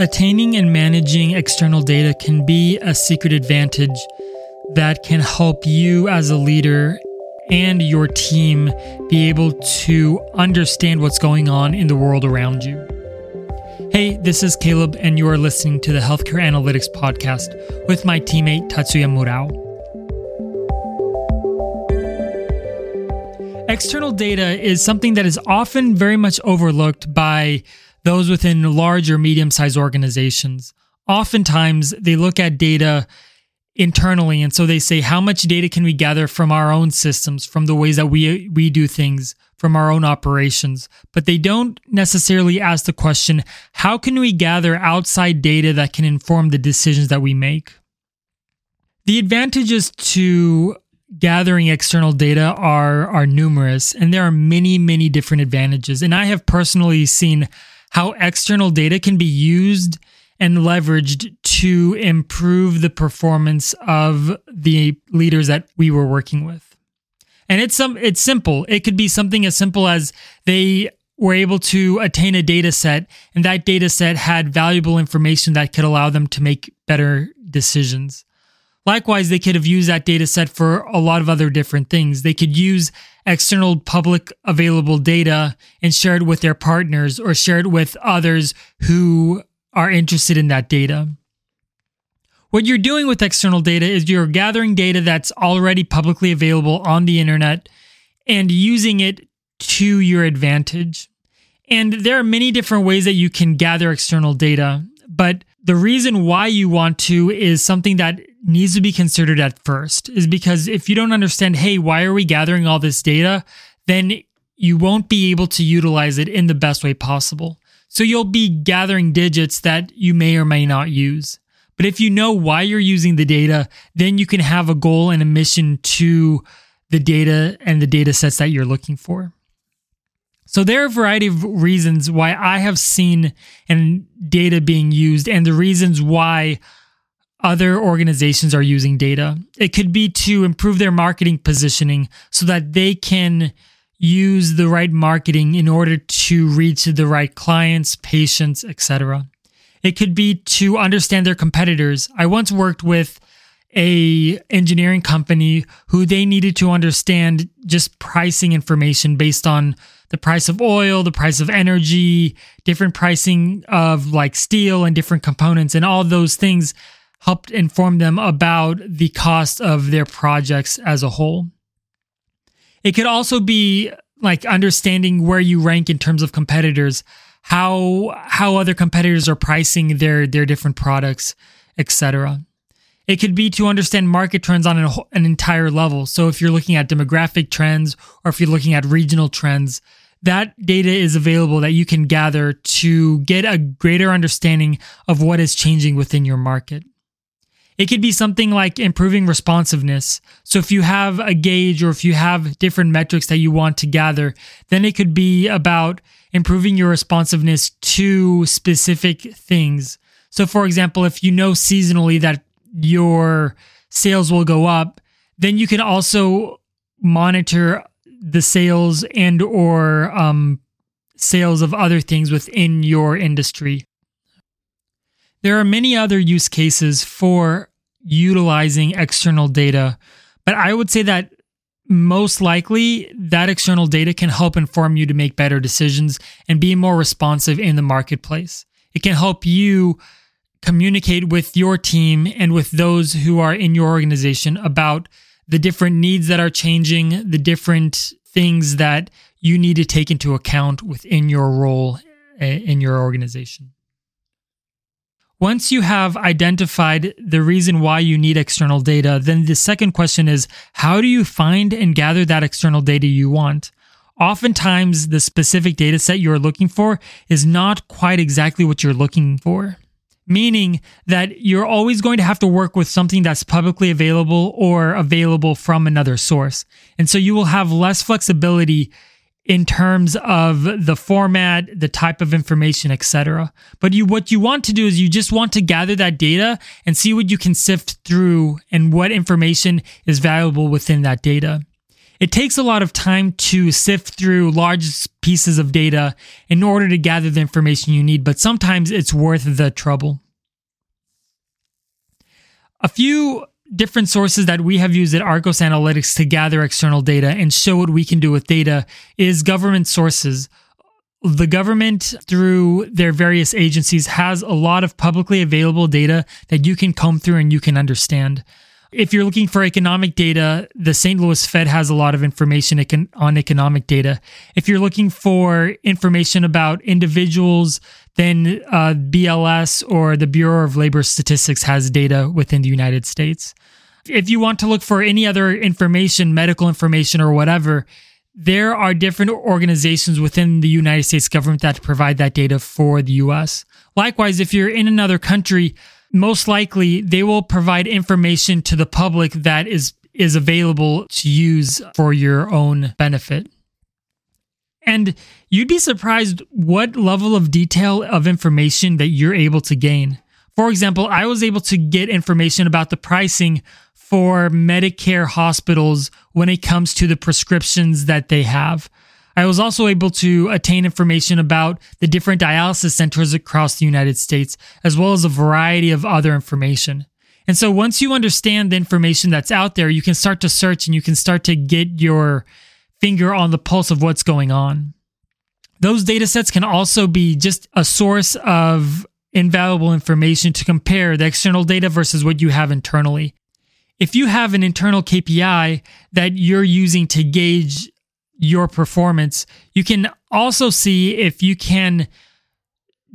Attaining and managing external data can be a secret advantage that can help you as a leader and your team be able to understand what's going on in the world around you. Hey, this is Caleb, and you are listening to the Healthcare Analytics Podcast with my teammate Tatsuya Murao. External data is something that is often very much overlooked by those within large or medium sized organizations. Oftentimes, they look at data internally, and so they say, how much data can we gather from our own systems, from the ways that we, we do things, from our own operations? But they don't necessarily ask the question, how can we gather outside data that can inform the decisions that we make? The advantages to gathering external data are are numerous and there are many many different advantages and i have personally seen how external data can be used and leveraged to improve the performance of the leaders that we were working with. And it's some it's simple. It could be something as simple as they were able to attain a data set and that data set had valuable information that could allow them to make better decisions. Likewise, they could have used that data set for a lot of other different things. They could use external public available data and share it with their partners or share it with others who are interested in that data. What you're doing with external data is you're gathering data that's already publicly available on the internet and using it to your advantage. And there are many different ways that you can gather external data, but the reason why you want to is something that needs to be considered at first is because if you don't understand, hey, why are we gathering all this data? Then you won't be able to utilize it in the best way possible. So you'll be gathering digits that you may or may not use. But if you know why you're using the data, then you can have a goal and a mission to the data and the data sets that you're looking for. So there are a variety of reasons why I have seen and data being used and the reasons why other organizations are using data. It could be to improve their marketing positioning so that they can use the right marketing in order to reach the right clients, patients, etc. It could be to understand their competitors. I once worked with a engineering company who they needed to understand just pricing information based on the price of oil, the price of energy, different pricing of like steel and different components and all those things helped inform them about the cost of their projects as a whole. It could also be like understanding where you rank in terms of competitors, how how other competitors are pricing their their different products, etc. It could be to understand market trends on an, an entire level. So if you're looking at demographic trends or if you're looking at regional trends, that data is available that you can gather to get a greater understanding of what is changing within your market. It could be something like improving responsiveness. So if you have a gauge or if you have different metrics that you want to gather, then it could be about improving your responsiveness to specific things. So for example, if you know seasonally that your sales will go up, then you can also monitor the sales and or um, sales of other things within your industry. There are many other use cases for utilizing external data, but I would say that most likely that external data can help inform you to make better decisions and be more responsive in the marketplace. It can help you communicate with your team and with those who are in your organization about the different needs that are changing, the different things that you need to take into account within your role eh, in your organization. Once you have identified the reason why you need external data, then the second question is how do you find and gather that external data you want? Oftentimes, the specific data set you're looking for is not quite exactly what you're looking for, meaning that you're always going to have to work with something that's publicly available or available from another source. And so you will have less flexibility in terms of the format, the type of information, etc. But you what you want to do is you just want to gather that data and see what you can sift through and what information is valuable within that data. It takes a lot of time to sift through large pieces of data in order to gather the information you need, but sometimes it's worth the trouble. A few different sources that we have used at Arcos Analytics to gather external data and show what we can do with data is government sources. The government, through their various agencies, has a lot of publicly available data that you can comb through and you can understand. If you're looking for economic data, the St. Louis Fed has a lot of information on economic data. If you're looking for information about individuals, then uh, BLS or the Bureau of Labor Statistics has data within the United States. If you want to look for any other information, medical information or whatever, there are different organizations within the United States government that provide that data for the US. Likewise, if you're in another country, most likely they will provide information to the public that is is available to use for your own benefit. And you'd be surprised what level of detail of information that you're able to gain. For example, I was able to get information about the pricing for Medicare hospitals when it comes to the prescriptions that they have. I was also able to attain information about the different dialysis centers across the United States, as well as a variety of other information. And so once you understand the information that's out there, you can start to search and you can start to get your finger on the pulse of what's going on. Those data sets can also be just a source of invaluable information to compare the external data versus what you have internally. If you have an internal KPI that you're using to gauge your performance. You can also see if you can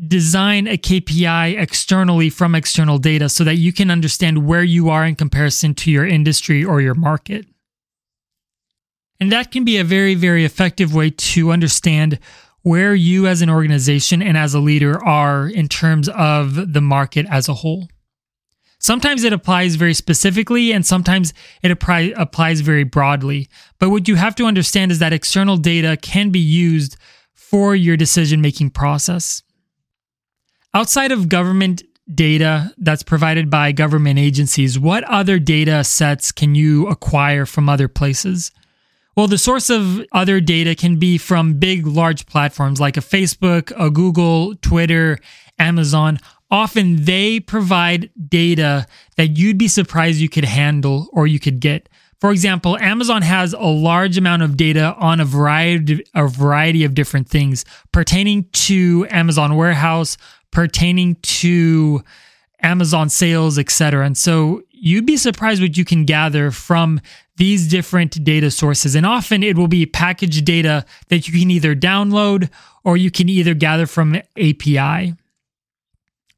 design a KPI externally from external data so that you can understand where you are in comparison to your industry or your market. And that can be a very, very effective way to understand where you as an organization and as a leader are in terms of the market as a whole. Sometimes it applies very specifically and sometimes it applies very broadly. But what you have to understand is that external data can be used for your decision making process. Outside of government data that's provided by government agencies, what other data sets can you acquire from other places? Well, the source of other data can be from big, large platforms like a Facebook, a Google, Twitter, Amazon, often they provide data that you'd be surprised you could handle or you could get. For example, Amazon has a large amount of data on a variety a variety of different things pertaining to Amazon warehouse, pertaining to Amazon sales, etc. And so you'd be surprised what you can gather from these different data sources. And often it will be packaged data that you can either download or you can either gather from API.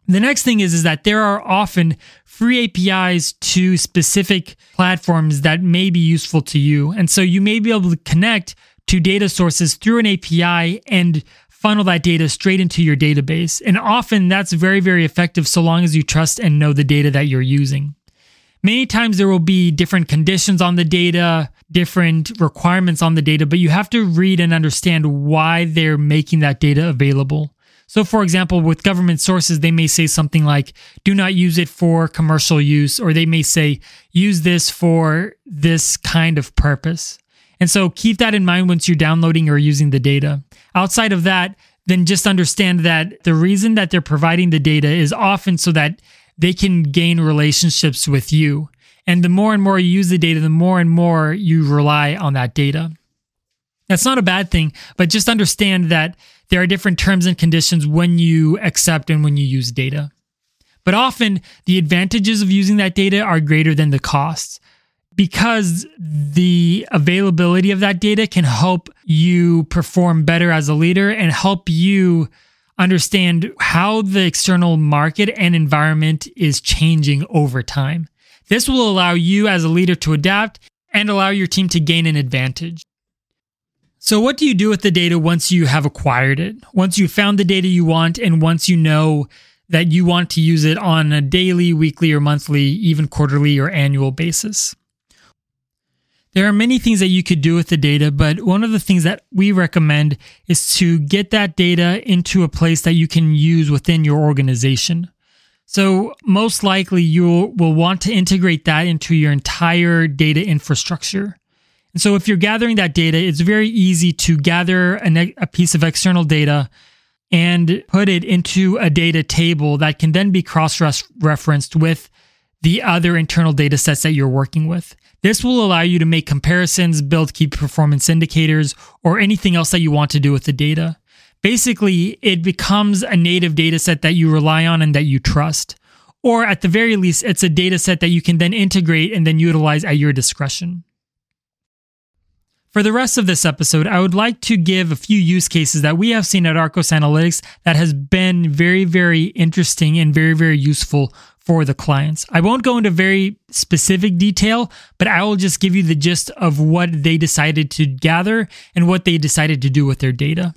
The next thing is, is that there are often free APIs to specific platforms that may be useful to you. And so you may be able to connect to data sources through an API and funnel that data straight into your database. And often that's very, very effective so long as you trust and know the data that you're using. Many times there will be different conditions on the data, different requirements on the data, but you have to read and understand why they're making that data available. So, for example, with government sources, they may say something like, do not use it for commercial use, or they may say, use this for this kind of purpose. And so keep that in mind once you're downloading or using the data. Outside of that, then just understand that the reason that they're providing the data is often so that they can gain relationships with you. And the more and more you use the data, the more and more you rely on that data. That's not a bad thing, but just understand that there are different terms and conditions when you accept and when you use data. But often the advantages of using that data are greater than the costs because the availability of that data can help you perform better as a leader and help you understand how the external market and environment is changing over time. This will allow you as a leader to adapt and allow your team to gain an advantage. So, what do you do with the data once you have acquired it? Once you've found the data you want, and once you know that you want to use it on a daily, weekly, or monthly, even quarterly or annual basis? There are many things that you could do with the data, but one of the things that we recommend is to get that data into a place that you can use within your organization. So, most likely, you will want to integrate that into your entire data infrastructure. And so if you're gathering that data, it's very easy to gather a, piece of external data and put it into a data table that can then be cross referenced with the other internal data sets that you're working with. This will allow you to make comparisons, build key performance indicators, or anything else that you want to do with the data. Basically, it becomes a native data set that you rely on and that you trust. Or at the very least, it's a data set that you can then integrate and then utilize at your discretion. For the rest of this episode, I would like to give a few use cases that we have seen at Arcos Analytics that has been very, very interesting and very, very useful for the clients. I won't go into very specific detail, but I will just give you the gist of what they decided to gather and what they decided to do with their data.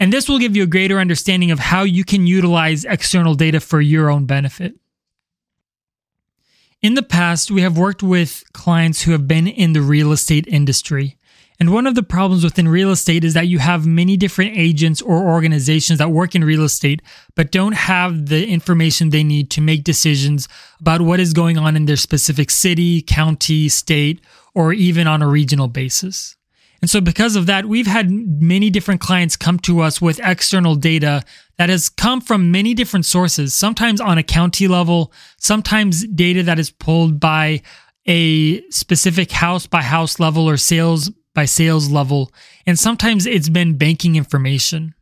And this will give you a greater understanding of how you can utilize external data for your own benefit. In the past, we have worked with clients who have been in the real estate industry. And one of the problems within real estate is that you have many different agents or organizations that work in real estate, but don't have the information they need to make decisions about what is going on in their specific city, county, state, or even on a regional basis. And so, because of that, we've had many different clients come to us with external data that has come from many different sources, sometimes on a county level, sometimes data that is pulled by a specific house by house level or sales by sales level, and sometimes it's been banking information.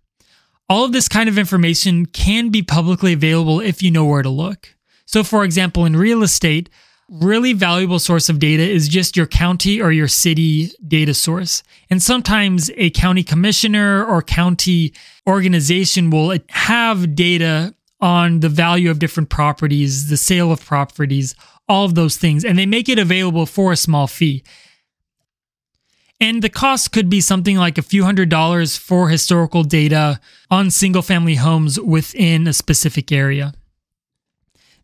All of this kind of information can be publicly available if you know where to look. So, for example, in real estate, really valuable source of data is just your county or your city data source. And sometimes a county commissioner or county organization will have data on the value of different properties, the sale of properties, all of those things, and they make it available for a small fee. And the cost could be something like a few hundred dollars for historical data on single family homes within a specific area.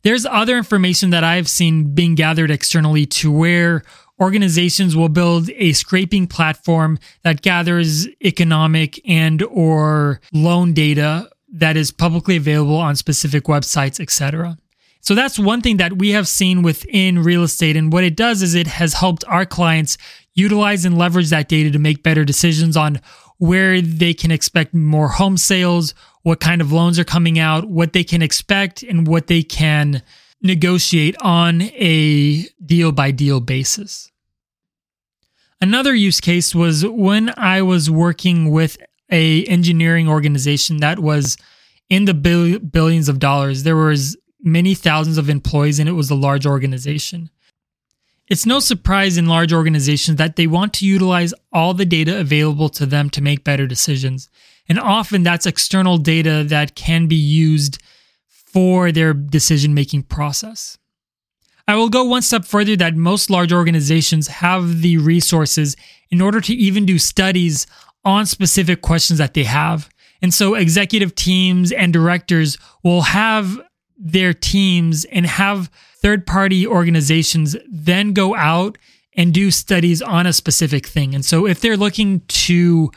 There's other information that I've seen being gathered externally to where organizations will build a scraping platform that gathers economic and or loan data that is publicly available on specific websites, etc. So that's one thing that we have seen within real estate. And what it does is it has helped our clients utilize and leverage that data to make better decisions on where they can expect more home sales, what kind of loans are coming out, what they can expect, and what they can negotiate on a deal by deal basis. Another use case was when I was working with a engineering organization that was in the billions of dollars. There was many thousands of employees and it was a large organization. It's no surprise in large organizations that they want to utilize all the data available to them to make better decisions. And often that's external data that can be used for their decision making process. I will go one step further that most large organizations have the resources in order to even do studies on specific questions that they have. And so executive teams and directors will have their teams and have third party organizations then go out and do studies on a specific thing. And so if they're looking to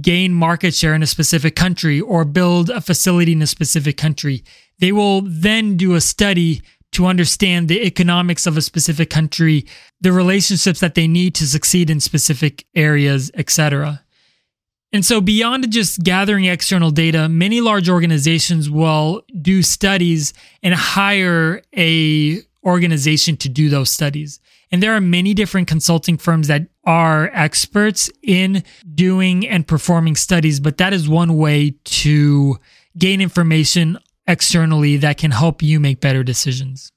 gain market share in a specific country or build a facility in a specific country, they will then do a study to understand the economics of a specific country, the relationships that they need to succeed in specific areas, etc. And so beyond just gathering external data, many large organizations will do studies and hire a organization to do those studies. And there are many different consulting firms that are experts in doing and performing studies, but that is one way to gain information externally that can help you make better decisions.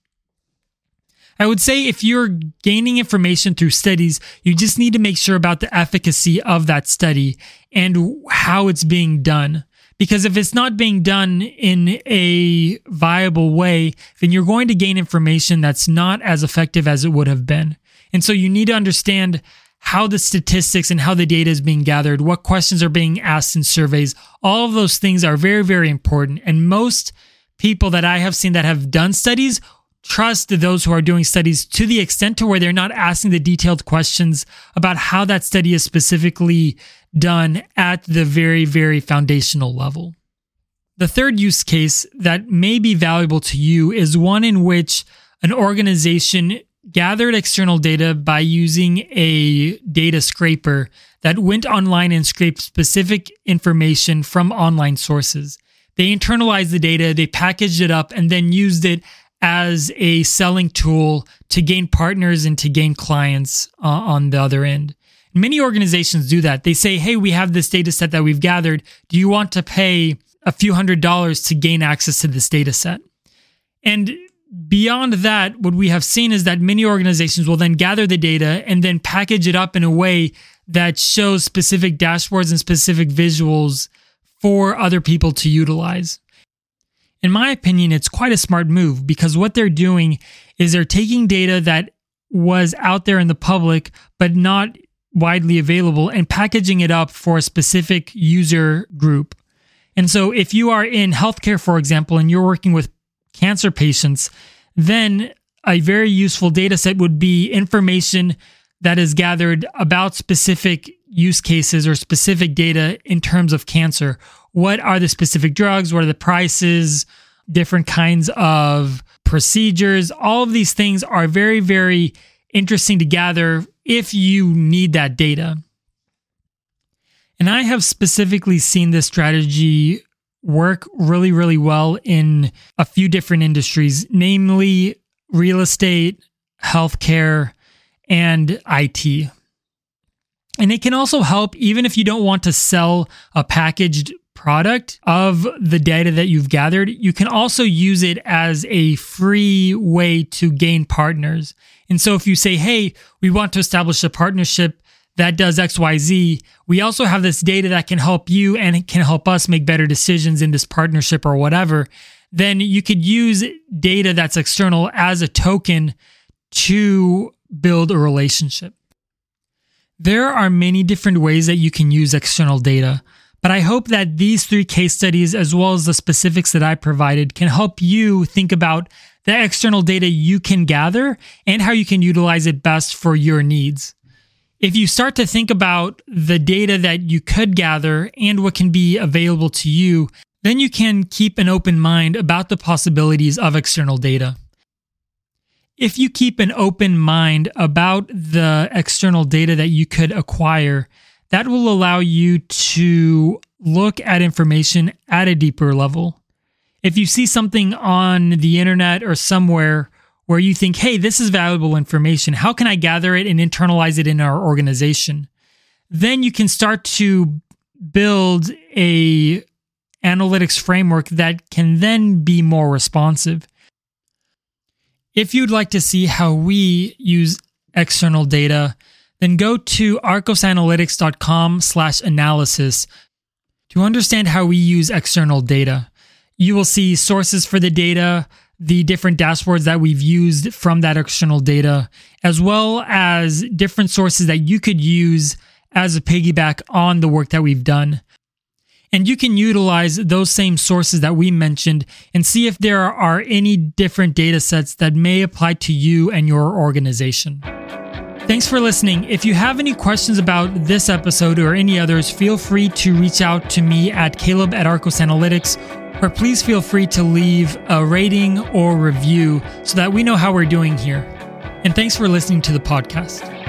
I would say if you're gaining information through studies, you just need to make sure about the efficacy of that study and how it's being done. Because if it's not being done in a viable way, then you're going to gain information that's not as effective as it would have been. And so you need to understand how the statistics and how the data is being gathered, what questions are being asked in surveys. All of those things are very, very important. And most people that I have seen that have done studies trust those who are doing studies to the extent to where they're not asking the detailed questions about how that study is specifically done at the very, very foundational level. The third use case that may be valuable to you is one in which an organization gathered external data by using a data scraper that went online and scraped specific information from online sources. They internalized the data, they packaged it up, and then used it as a selling tool to gain partners and to gain clients uh, on the other end. Many organizations do that. They say, hey, we have this data set that we've gathered. Do you want to pay a few hundred dollars to gain access to this data set? And beyond that, what we have seen is that many organizations will then gather the data and then package it up in a way that shows specific dashboards and specific visuals for other people to utilize. In my opinion, it's quite a smart move because what they're doing is they're taking data that was out there in the public, but not widely available, and packaging it up for a specific user group. And so, if you are in healthcare, for example, and you're working with cancer patients, then a very useful data set would be information that is gathered about specific use cases or specific data in terms of cancer. What are the specific drugs? What are the prices? Different kinds of procedures. All of these things are very, very interesting to gather if you need that data. And I have specifically seen this strategy work really, really well in a few different industries, namely real estate, healthcare, and IT. And it can also help even if you don't want to sell a packaged product of the data that you've gathered, you can also use it as a free way to gain partners. And so if you say, hey, we want to establish a partnership that does XYZ, we also have this data that can help you and it can help us make better decisions in this partnership or whatever, then you could use data that's external as a token to build a relationship. There are many different ways that you can use external data, but I hope that these three case studies, as well as the specifics that I provided, can help you think about the external data you can gather and how you can utilize it best for your needs. If you start to think about the data that you could gather and what can be available to you, then you can keep an open mind about the possibilities of external data if you keep an open mind about the external data that you could acquire, that will allow you to look at information at a deeper level. If you see something on the internet or somewhere where you think, hey, this is valuable information, how can I gather it and internalize it in our organization? Then you can start to build a analytics framework that can then be more responsive. If you'd like to see how we use external data, then go to arcosanalytics.com slash analysis to understand how we use external data. You will see sources for the data, the different dashboards that we've used from that external data, as well as different sources that you could use as a piggyback on the work that we've done. And you can utilize those same sources that we mentioned and see if there are any different data sets that may apply to you and your organization. Thanks for listening. If you have any questions about this episode or any others, feel free to reach out to me at Caleb at Arcos Analytics, or please feel free to leave a rating or review so that we know how we're doing here. And thanks for listening to the podcast.